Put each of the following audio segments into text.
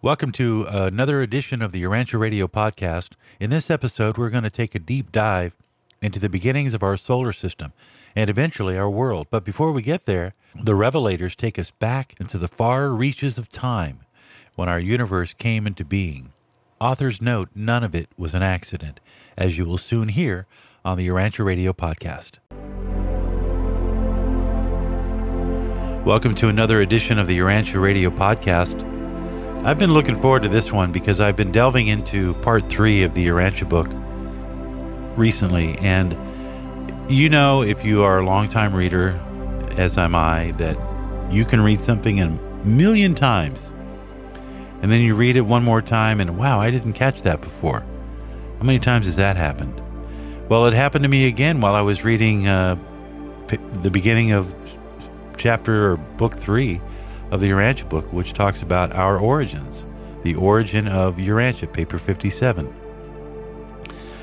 Welcome to another edition of the Urantia Radio podcast. In this episode, we're going to take a deep dive into the beginnings of our solar system and eventually our world. But before we get there, the revelators take us back into the far reaches of time when our universe came into being. Authors note none of it was an accident, as you will soon hear on the Urantia Radio podcast. Welcome to another edition of the Urantia Radio podcast. I've been looking forward to this one because I've been delving into part three of the Urantia book recently. And you know, if you are a longtime reader, as am I, that you can read something a million times and then you read it one more time and wow, I didn't catch that before. How many times has that happened? Well, it happened to me again while I was reading uh, the beginning of chapter or book three of the Urantia book, which talks about our origins, the origin of Urantia, paper 57.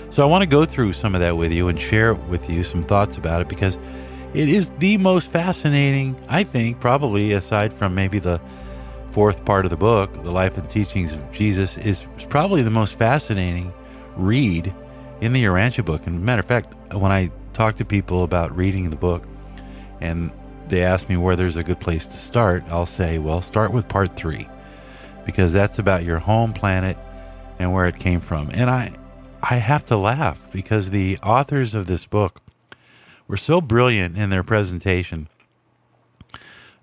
So I want to go through some of that with you and share with you some thoughts about it because it is the most fascinating, I think, probably aside from maybe the fourth part of the book, The Life and Teachings of Jesus, is probably the most fascinating read in the Urantia book. And matter of fact, when I talk to people about reading the book and they ask me where there's a good place to start, I'll say, well, start with part three, because that's about your home planet and where it came from. And I, I have to laugh because the authors of this book were so brilliant in their presentation.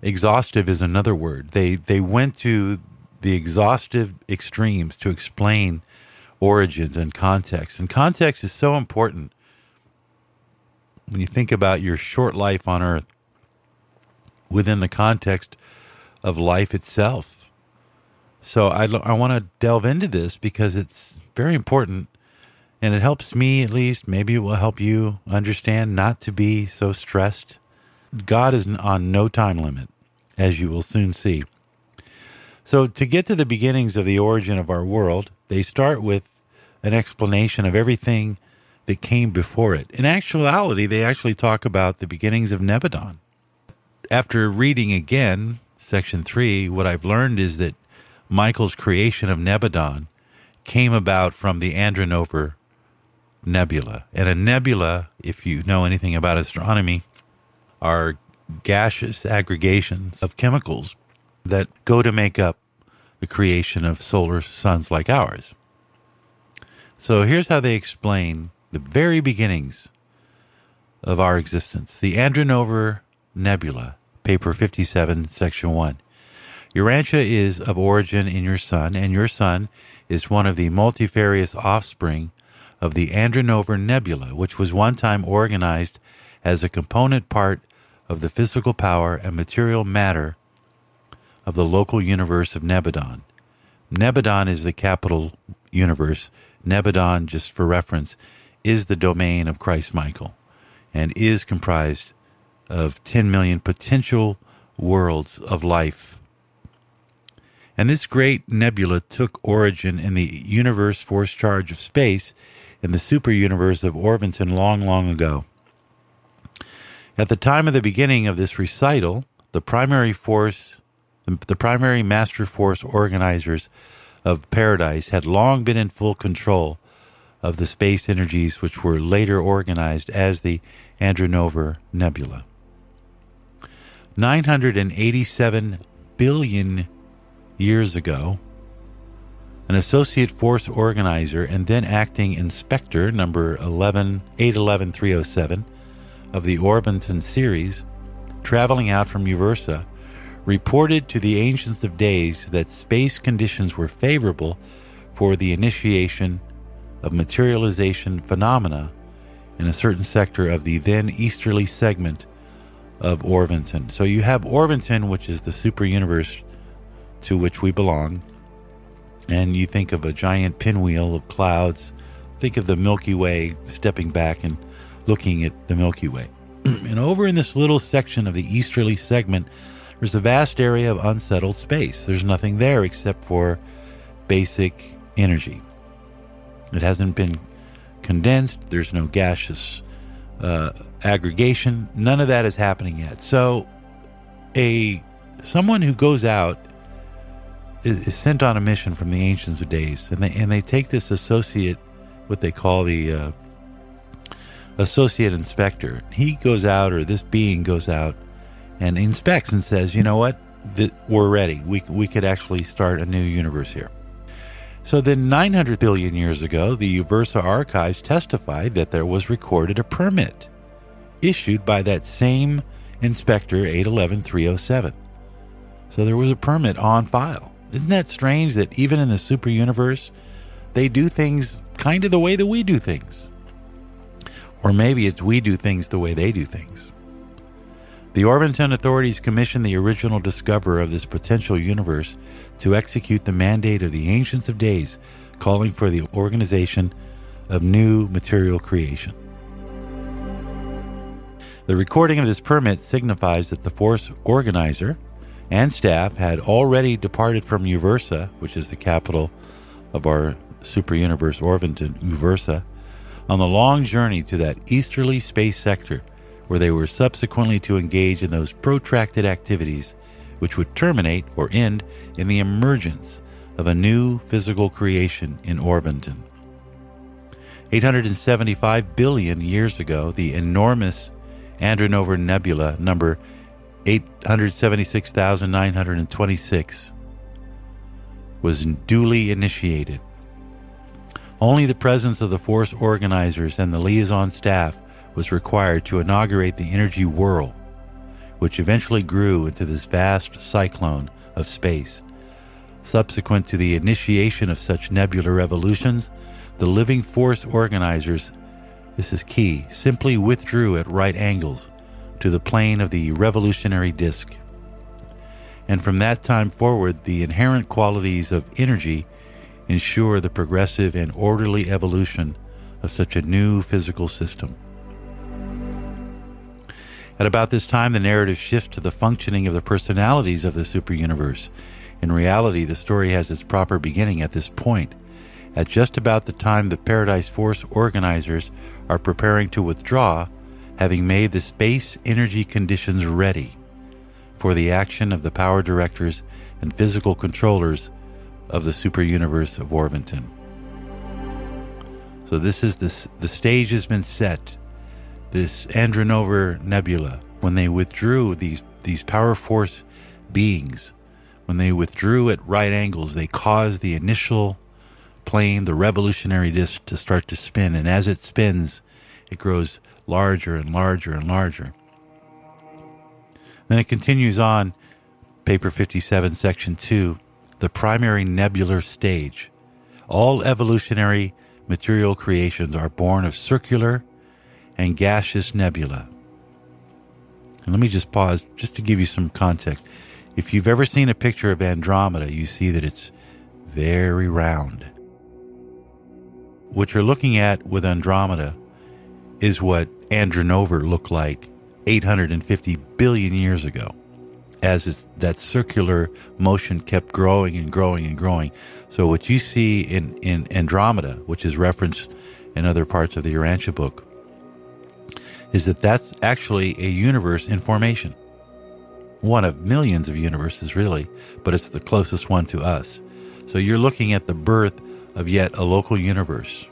Exhaustive is another word. They they went to the exhaustive extremes to explain origins and context. And context is so important when you think about your short life on earth within the context of life itself. So I, I want to delve into this because it's very important and it helps me at least. Maybe it will help you understand not to be so stressed. God is on no time limit, as you will soon see. So, to get to the beginnings of the origin of our world, they start with an explanation of everything that came before it. In actuality, they actually talk about the beginnings of Nebadon after reading again section three, what I've learned is that Michael's creation of Nebadon came about from the Andronover Nebula. And a nebula, if you know anything about astronomy, are gaseous aggregations of chemicals that go to make up the creation of solar suns like ours. So here's how they explain the very beginnings of our existence. The Andronover Nebula paper 57, section 1. Urantia is of origin in your sun, and your sun is one of the multifarious offspring of the Andronover Nebula, which was one time organized as a component part of the physical power and material matter of the local universe of Nebadon. Nebadon is the capital universe. Nebadon, just for reference, is the domain of Christ Michael and is comprised of 10 million potential worlds of life. And this great nebula took origin in the universe force charge of space in the super universe of Orvonton long, long ago. At the time of the beginning of this recital, the primary force, the primary master force organizers of paradise had long been in full control of the space energies which were later organized as the Andronover Nebula. 987 billion years ago, an associate force organizer and then acting inspector number 11 811307 of the Orvonton series, traveling out from Uversa, reported to the Ancients of Days that space conditions were favorable for the initiation of materialization phenomena in a certain sector of the then easterly segment of Orvonton. So you have Orvonton, which is the super universe to which we belong, and you think of a giant pinwheel of clouds. Think of the Milky Way stepping back and looking at the Milky Way. and over in this little section of the easterly segment, there's a vast area of unsettled space. There's nothing there except for basic energy. It hasn't been condensed, there's no gaseous uh, aggregation. None of that is happening yet. So, a someone who goes out is, is sent on a mission from the ancients of days, and they and they take this associate, what they call the uh, associate inspector. He goes out, or this being goes out, and inspects and says, "You know what? We're ready. We we could actually start a new universe here." So then, 900 billion years ago, the Uversa archives testified that there was recorded a permit issued by that same inspector 811307. So there was a permit on file. Isn't that strange that even in the super universe, they do things kind of the way that we do things? Or maybe it's we do things the way they do things. The Orvonton authorities commissioned the original discoverer of this potential universe to execute the mandate of the Ancients of Days, calling for the organization of new material creation. The recording of this permit signifies that the force organizer and staff had already departed from Uversa, which is the capital of our super universe Orvonton, Uversa, on the long journey to that easterly space sector where they were subsequently to engage in those protracted activities which would terminate or end in the emergence of a new physical creation in Orvonton. 875 billion years ago, the enormous Andronover Nebula number 876,926 was duly initiated. Only the presence of the force organizers and the liaison staff was required to inaugurate the energy whirl, which eventually grew into this vast cyclone of space. Subsequent to the initiation of such nebular revolutions, the living force organizers, this is key, simply withdrew at right angles to the plane of the revolutionary disk. And from that time forward, the inherent qualities of energy ensure the progressive and orderly evolution of such a new physical system. At about this time, the narrative shifts to the functioning of the personalities of the superuniverse. In reality, the story has its proper beginning at this point. At just about the time the Paradise Force organizers are preparing to withdraw, having made the space energy conditions ready for the action of the power directors and physical controllers of the superuniverse of Orvonton. So this is this the stage has been set this Andronover Nebula, when they withdrew these these power force beings, when they withdrew at right angles, they caused the initial plane, the revolutionary disk, to start to spin, and as it spins, it grows larger and larger and larger. Then it continues on, paper 57, section 2, the primary nebular stage. All evolutionary material creations are born of circular and gaseous nebula. And let me just pause just to give you some context. If you've ever seen a picture of Andromeda, you see that it's very round. What you're looking at with Andromeda is what Andronover looked like 850 billion years ago as that circular motion kept growing and growing and growing. So what you see in, in Andromeda, which is referenced in other parts of the Urantia book, is that that's actually a universe in formation. One of millions of universes, really, but it's the closest one to us. So you're looking at the birth of yet a local universe.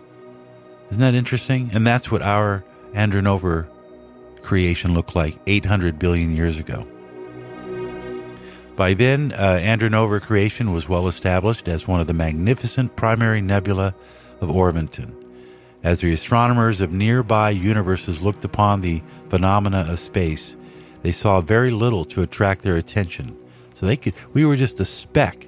Isn't that interesting? And that's what our Andronover creation looked like 800 billion years ago. By then, uh, Andronover creation was well established as one of the magnificent primary nebula of Orvonton. As the astronomers of nearby universes looked upon the phenomena of space, they saw very little to attract their attention. So they could we were just a speck.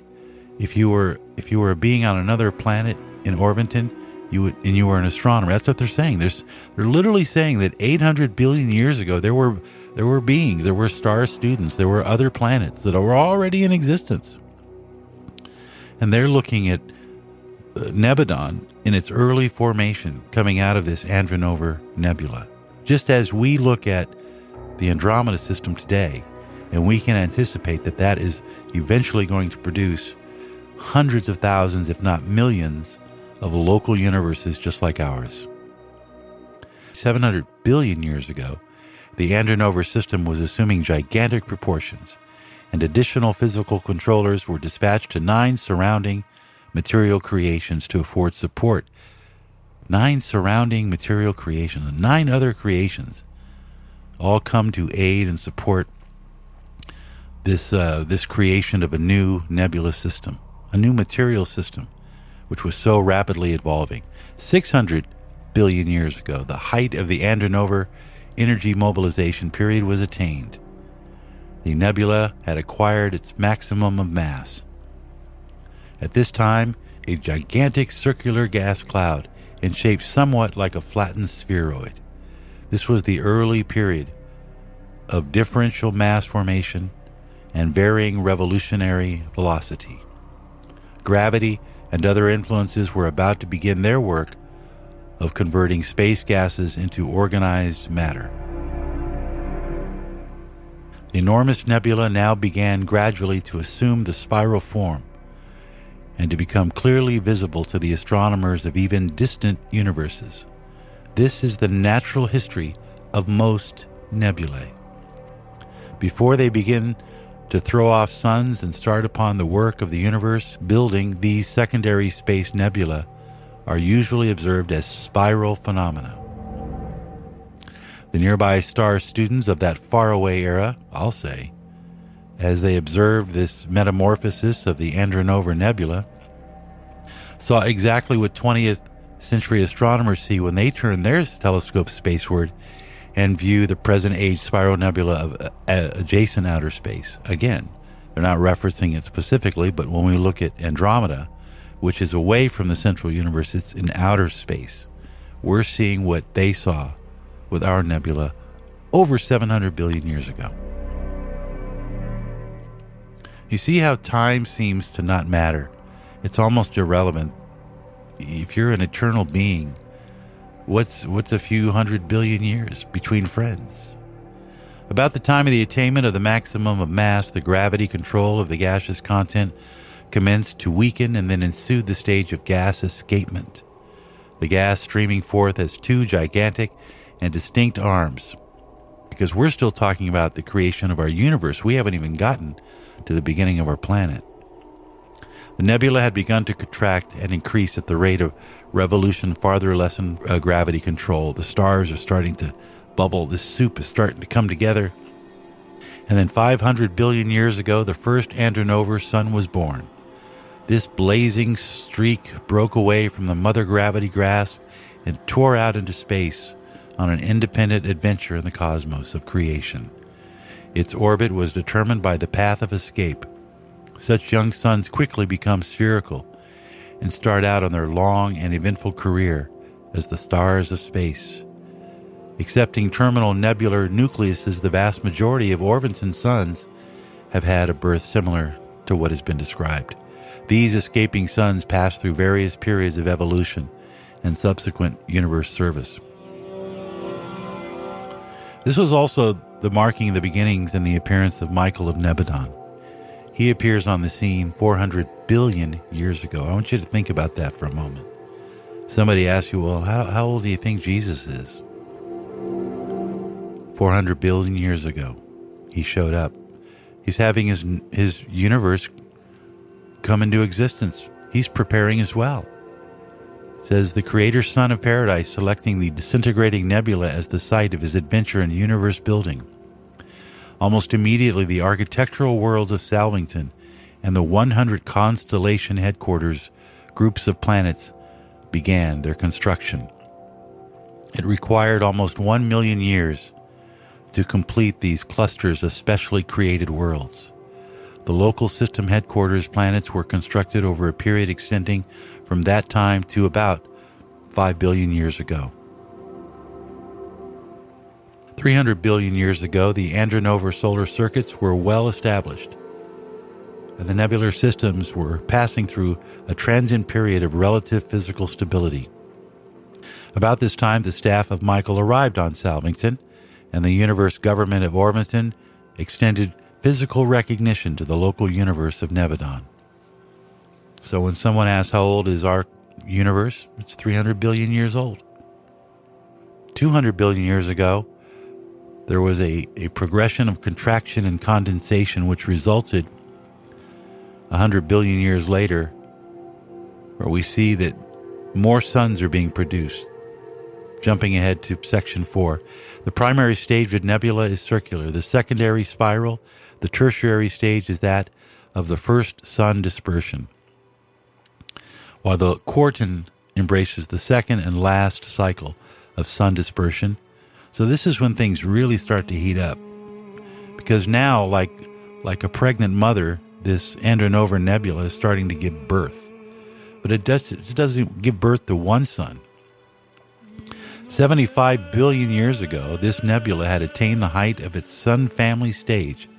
If you were if you were a being on another planet in Orvonton, you would and you were an astronomer. That's what they're saying. There's they're literally saying that 800 billion years ago there were there were beings, there were star students, there were other planets that were already in existence. And they're looking at Nebadon in its early formation coming out of this Andronover Nebula. Just as we look at the Andromeda system today, and we can anticipate that that is eventually going to produce hundreds of thousands, if not millions, of local universes just like ours. 700 billion years ago, the Andronover system was assuming gigantic proportions and additional physical controllers were dispatched to nine surrounding material creations to afford support. Nine surrounding material creations, nine other creations, all come to aid and support this uh, this creation of a new nebula system, a new material system, which was so rapidly evolving. Six hundred billion years ago, the height of the Andronover energy mobilization period was attained. The nebula had acquired its maximum of mass. At this time, a gigantic circular gas cloud in shape somewhat like a flattened spheroid. This was the early period of differential mass formation and varying revolutionary velocity. Gravity and other influences were about to begin their work of converting space gases into organized matter. The enormous nebula now began gradually to assume the spiral form and to become clearly visible to the astronomers of even distant universes. This is the natural history of most nebulae. Before they begin to throw off suns and start upon the work of the universe building, these secondary space nebula are usually observed as spiral phenomena. The nearby star students of that faraway era, I'll say, as they observed this metamorphosis of the Andronover Nebula, saw exactly what 20th century astronomers see when they turn their telescopes spaceward and view the present age spiral nebula of uh, adjacent outer space. Again, they're not referencing it specifically, but when we look at Andromeda, which is away from the central universe, it's in outer space. We're seeing what they saw with our nebula over 700 billion years ago. You see how time seems to not matter. It's almost irrelevant. If you're an eternal being, what's what's a few hundred billion years between friends? About the time of the attainment of the maximum of mass, the gravity control of the gaseous content commenced to weaken and then ensued the stage of gas escapement. The gas streaming forth as two gigantic and distinct arms. Because we're still talking about the creation of our universe, we haven't even gotten to the beginning of our planet. The nebula had begun to contract and increase at the rate of revolution farther lessen uh, gravity control. The stars are starting to bubble. This soup is starting to come together. And then 500 billion years ago, the first Andronover sun was born. This blazing streak broke away from the mother gravity grasp and tore out into space on an independent adventure in the cosmos of creation. Its orbit was determined by the path of escape. Such young suns quickly become spherical and start out on their long and eventful career as the stars of space. Excepting terminal nebular nucleuses, the vast majority of Orvonton suns have had a birth similar to what has been described. These escaping suns pass through various periods of evolution and subsequent universe service. This was also the marking the beginnings and the appearance of Michael of Nebadon. He appears on the scene 400 billion years ago. I want you to think about that for a moment. Somebody asks you, well, how, how old do you think Jesus is? 400 billion years ago, he showed up. He's having his, his universe come into existence. He's preparing as well says the creator son of paradise selecting the disintegrating nebula as the site of his adventure in universe building. Almost immediately, the architectural worlds of Salvington and the 100 constellation headquarters groups of planets began their construction. It required almost 1 million years to complete these clusters of specially created worlds. The local system headquarters planets were constructed over a period extending from that time to about 5 billion years ago. 300 billion years ago, the Andronover solar circuits were well established, and the nebular systems were passing through a transient period of relative physical stability. About this time, the staff of Michael arrived on Salvington, and the universe government of Orvonton extended physical recognition to the local universe of Nebadon. So when someone asks how old is our universe, it's 300 billion years old. 200 billion years ago, there was a, a progression of contraction and condensation which resulted 100 billion years later where we see that more suns are being produced. Jumping ahead to section 4. The primary stage of nebula is circular. The secondary spiral, the tertiary stage is that of the first sun dispersion. While the quartan embraces the second and last cycle of sun dispersion. So this is when things really start to heat up. Because now, like like a pregnant mother, this Andronover Nebula is starting to give birth. But it, does, it doesn't give birth to one sun. 75 billion years ago, this nebula had attained the height of its sun family stage.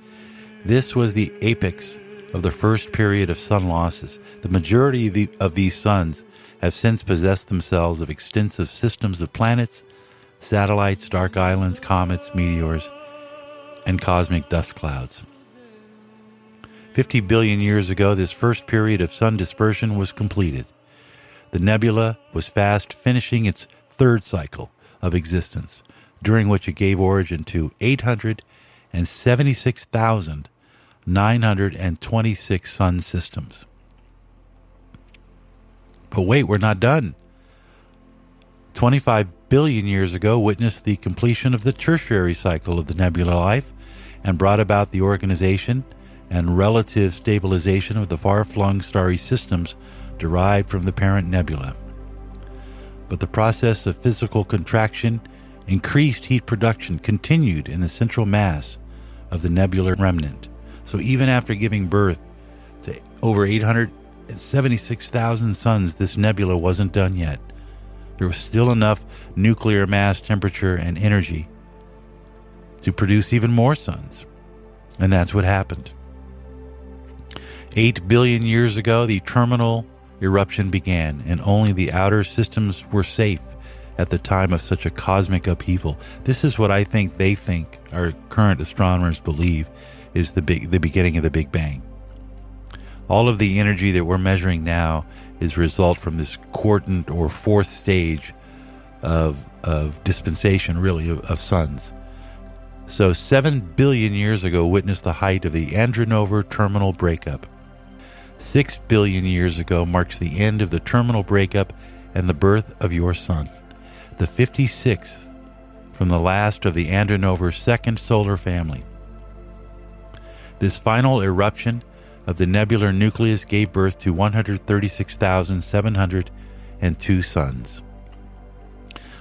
This was the apex of the first period of sun losses. The majority of, the, of these suns have since possessed themselves of extensive systems of planets, satellites, dark islands, comets, meteors, and cosmic dust clouds. 50 billion years ago, this first period of sun dispersion was completed. The nebula was fast finishing its third cycle of existence, during which it gave origin to 876,926 sun systems. But wait, we're not done. 25 billion years ago witnessed the completion of the tertiary cycle of the nebula life and brought about the organization and relative stabilization of the far flung starry systems derived from the parent nebula. But the process of physical contraction, increased heat production continued in the central mass of the nebular remnant. So even after giving birth to over 876,000 suns, this nebula wasn't done yet. There was still enough nuclear mass, temperature, and energy to produce even more suns. And that's what happened. Eight billion years ago, the terminal eruption began, and only the outer systems were safe at the time of such a cosmic upheaval. This is what I think they think, our current astronomers believe, is the, big, the beginning of the Big Bang. All of the energy that we're measuring now is result from this quartant or fourth stage of, of dispensation, really, of, of suns. So, seven billion years ago witnessed the height of the Andronover terminal breakup. Six billion years ago marks the end of the terminal breakup and the birth of your sun, the 56th from the last of the Andronover second solar family. This final eruption of the nebular nucleus gave birth to 136,702 suns,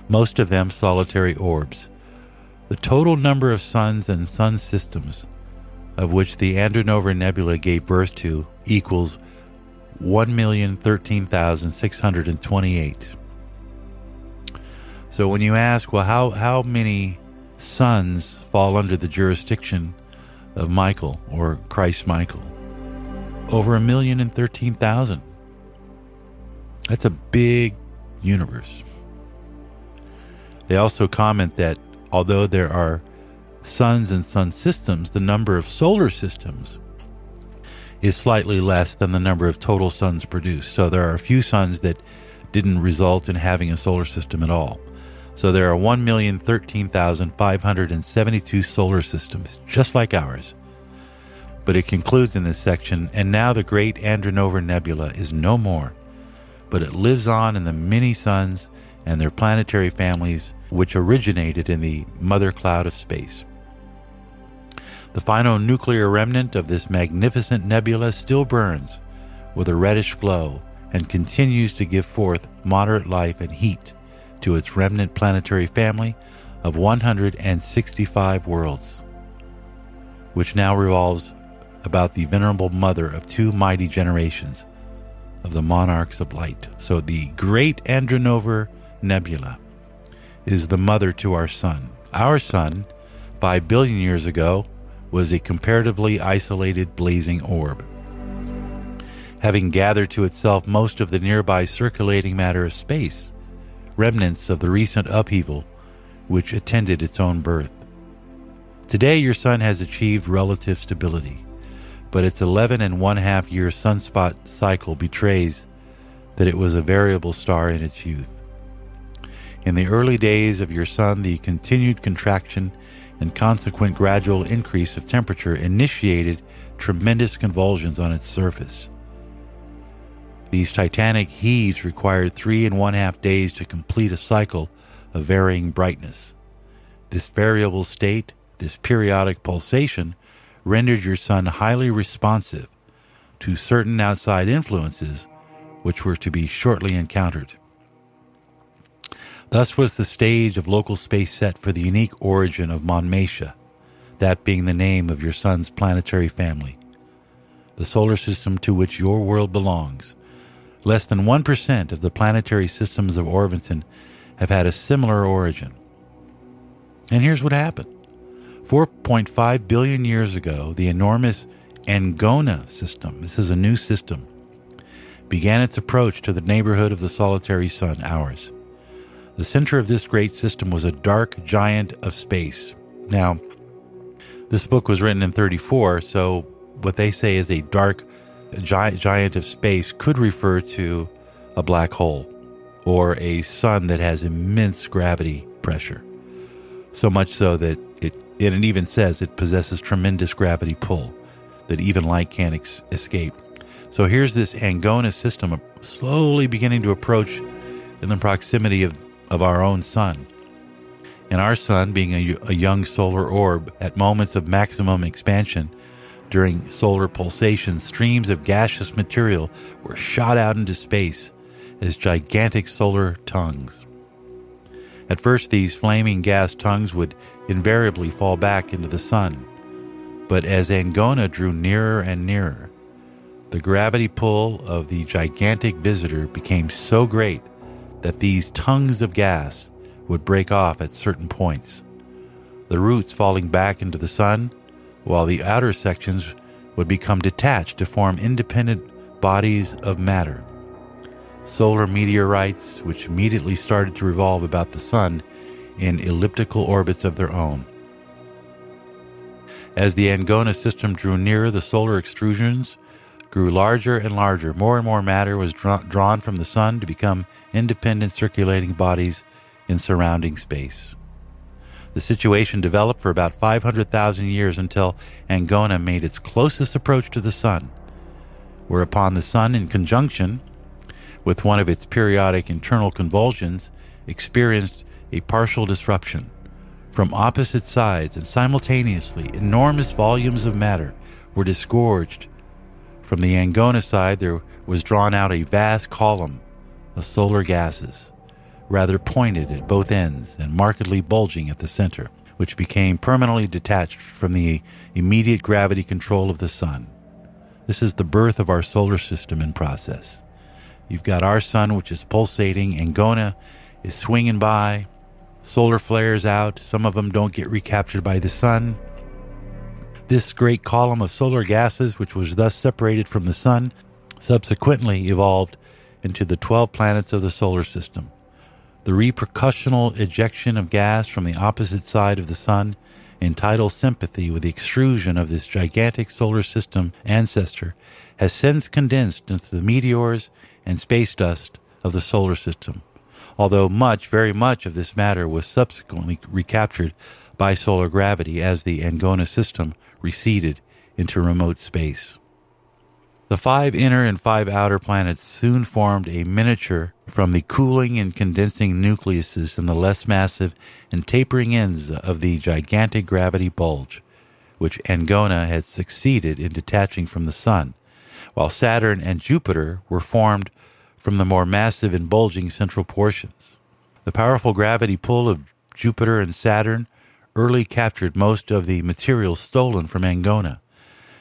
most of them solitary orbs. The total number of suns and sun systems of which the Andronover Nebula gave birth to equals 1,013,628. So when you ask, well, how, how many suns fall under the jurisdiction of Michael or Christ Michael? Over a million and thirteen thousand. That's a big universe. They also comment that although there are suns and sun systems, the number of solar systems is slightly less than the number of total suns produced. So there are a few suns that didn't result in having a solar system at all. So there are 1,013,572 solar systems, just like ours. But it concludes in this section, and now the great Andronover Nebula is no more, but it lives on in the many suns and their planetary families which originated in the mother cloud of space. The final nuclear remnant of this magnificent nebula still burns with a reddish glow and continues to give forth moderate life and heat to its remnant planetary family of 165 worlds, which now revolves about the venerable mother of two mighty generations of the monarchs of light. So the great Andronover Nebula is the mother to our sun. Our sun, five billion years ago, was a comparatively isolated blazing orb. Having gathered to itself most of the nearby circulating matter of space, remnants of the recent upheaval which attended its own birth. Today, your sun has achieved relative stability but its 11 and one half year sunspot cycle betrays that it was a variable star in its youth. In the early days of your sun, the continued contraction and consequent gradual increase of temperature initiated tremendous convulsions on its surface. These titanic heaves required three and one half days to complete a cycle of varying brightness. This variable state, this periodic pulsation, rendered your sun highly responsive to certain outside influences which were to be shortly encountered. Thus was the stage of local space set for the unique origin of Monmatia, that being the name of your sun's planetary family, the solar system to which your world belongs. Less than 1% of the planetary systems of Orvonton have had a similar origin. And here's what happened 4.5 billion years ago, the enormous Angona system, this is a new system, began its approach to the neighborhood of the solitary sun, ours. The center of this great system was a dark giant of space. Now, this book was written in 34, so what they say is a dark giant, giant of space could refer to a black hole or a sun that has immense gravity pressure. So much so that it, it even says it possesses tremendous gravity pull that even light can't ex- escape. So here's this Angona system slowly beginning to approach in the proximity of, of our own sun. And our sun, being a, a young solar orb at moments of maximum expansion during solar pulsations, streams of gaseous material were shot out into space as gigantic solar tongues. At first, these flaming gas tongues would invariably fall back into the sun. But as Angona drew nearer and nearer, the gravity pull of the gigantic visitor became so great that these tongues of gas would break off at certain points, the roots falling back into the sun, while the outer sections would become detached to form independent bodies of matter. Solar meteorites, which immediately started to revolve about the sun in elliptical orbits of their own. As the Angona system drew nearer, the solar extrusions grew larger and larger. More and more matter was drawn from the sun to become independent circulating bodies in surrounding space. The situation developed for about 500,000 years until Angona made its closest approach to the sun, whereupon the sun, in conjunction with one of its periodic internal convulsions, experienced a partial disruption. From opposite sides and simultaneously, enormous volumes of matter were disgorged. From the Angona side, there was drawn out a vast column of solar gases, rather pointed at both ends and markedly bulging at the center, which became permanently detached from the immediate gravity control of the sun. This is the birth of our solar system in process. You've got our sun, which is pulsating. Angona is swinging by. Solar flares out. Some of them don't get recaptured by the sun. This great column of solar gases, which was thus separated from the sun, subsequently evolved into the 12 planets of the solar system. The repercussional ejection of gas from the opposite side of the sun tidal sympathy with the extrusion of this gigantic solar system ancestor has since condensed into the meteors and space dust of the solar system although much, very much of this matter was subsequently recaptured by solar gravity as the Angona system receded into remote space. The five inner and five outer planets soon formed a miniature from the cooling and condensing nucleuses in the less massive and tapering ends of the gigantic gravity bulge, which Angona had succeeded in detaching from the Sun, while Saturn and Jupiter were formed from the more massive and bulging central portions. The powerful gravity pull of Jupiter and Saturn early captured most of the material stolen from Angona,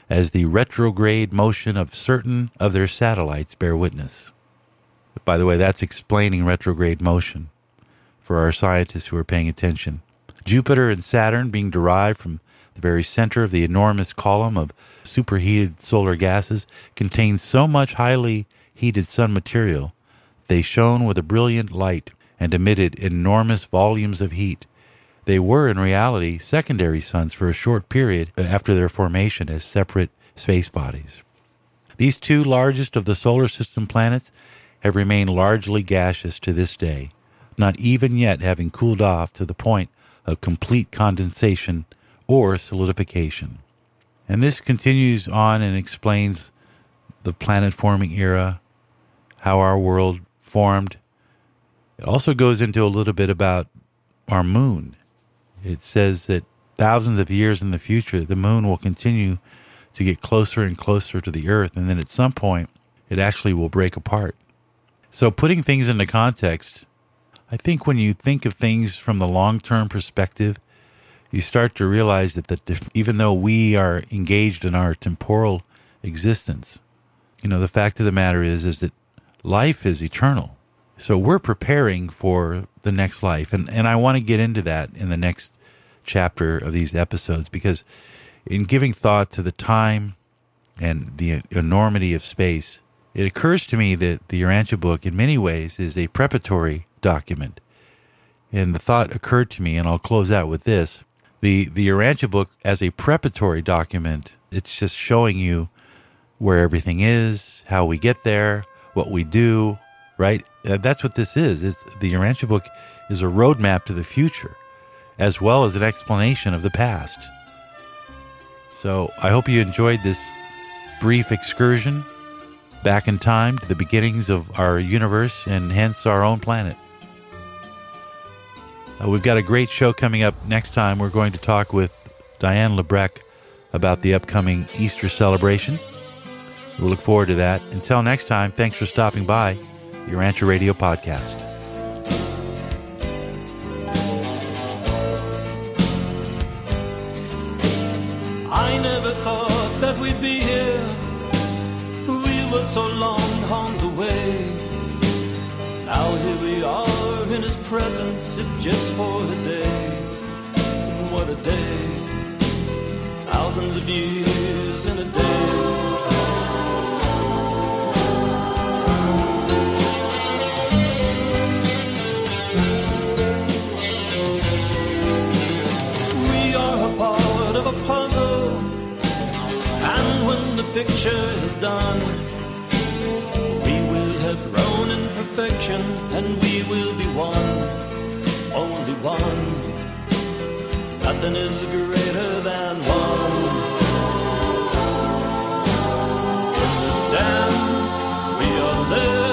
as the retrograde motion of certain of their satellites bear witness. By the way, that's explaining retrograde motion for our scientists who are paying attention. Jupiter and Saturn being derived from the very center of the enormous column of superheated solar gases contain so much highly heated sun material, they shone with a brilliant light and emitted enormous volumes of heat. They were, in reality, secondary suns for a short period after their formation as separate space bodies. These two largest of the solar system planets have remained largely gaseous to this day, not even yet having cooled off to the point of complete condensation or solidification. And this continues on and explains the planet forming era, how our world formed. It also goes into a little bit about our moon. It says that thousands of years in the future, the moon will continue to get closer and closer to the earth. And then at some point, it actually will break apart. So, putting things into context, I think when you think of things from the long term perspective, you start to realize that, that even though we are engaged in our temporal existence, you know, the fact of the matter is, is that life is eternal. So we're preparing for the next life. And, and I want to get into that in the next chapter of these episodes because in giving thought to the time and the enormity of space, it occurs to me that the Urantia book, in many ways, is a preparatory document. And the thought occurred to me, and I'll close out with this: the the Urantia book, as a preparatory document, it's just showing you where everything is, how we get there, what we do. Right? Uh, that's what this is. Is the Urantia book is a roadmap to the future, as well as an explanation of the past. So I hope you enjoyed this brief excursion back in time to the beginnings of our universe and hence our own planet. Uh, we've got a great show coming up next time. We're going to talk with Diane Lebrecht about the upcoming Easter celebration. We look forward to that. Until next time, thanks for stopping by your Urantia Radio podcast. I never thought that we'd be here We were so long on the way. Now here we are in his presence, if just for a day. What a day! Thousands of years in a day. Puzzle, and when the picture is done we will have grown in perfection, and we will be one, only one. Nothing is greater than one. In this dance, we are led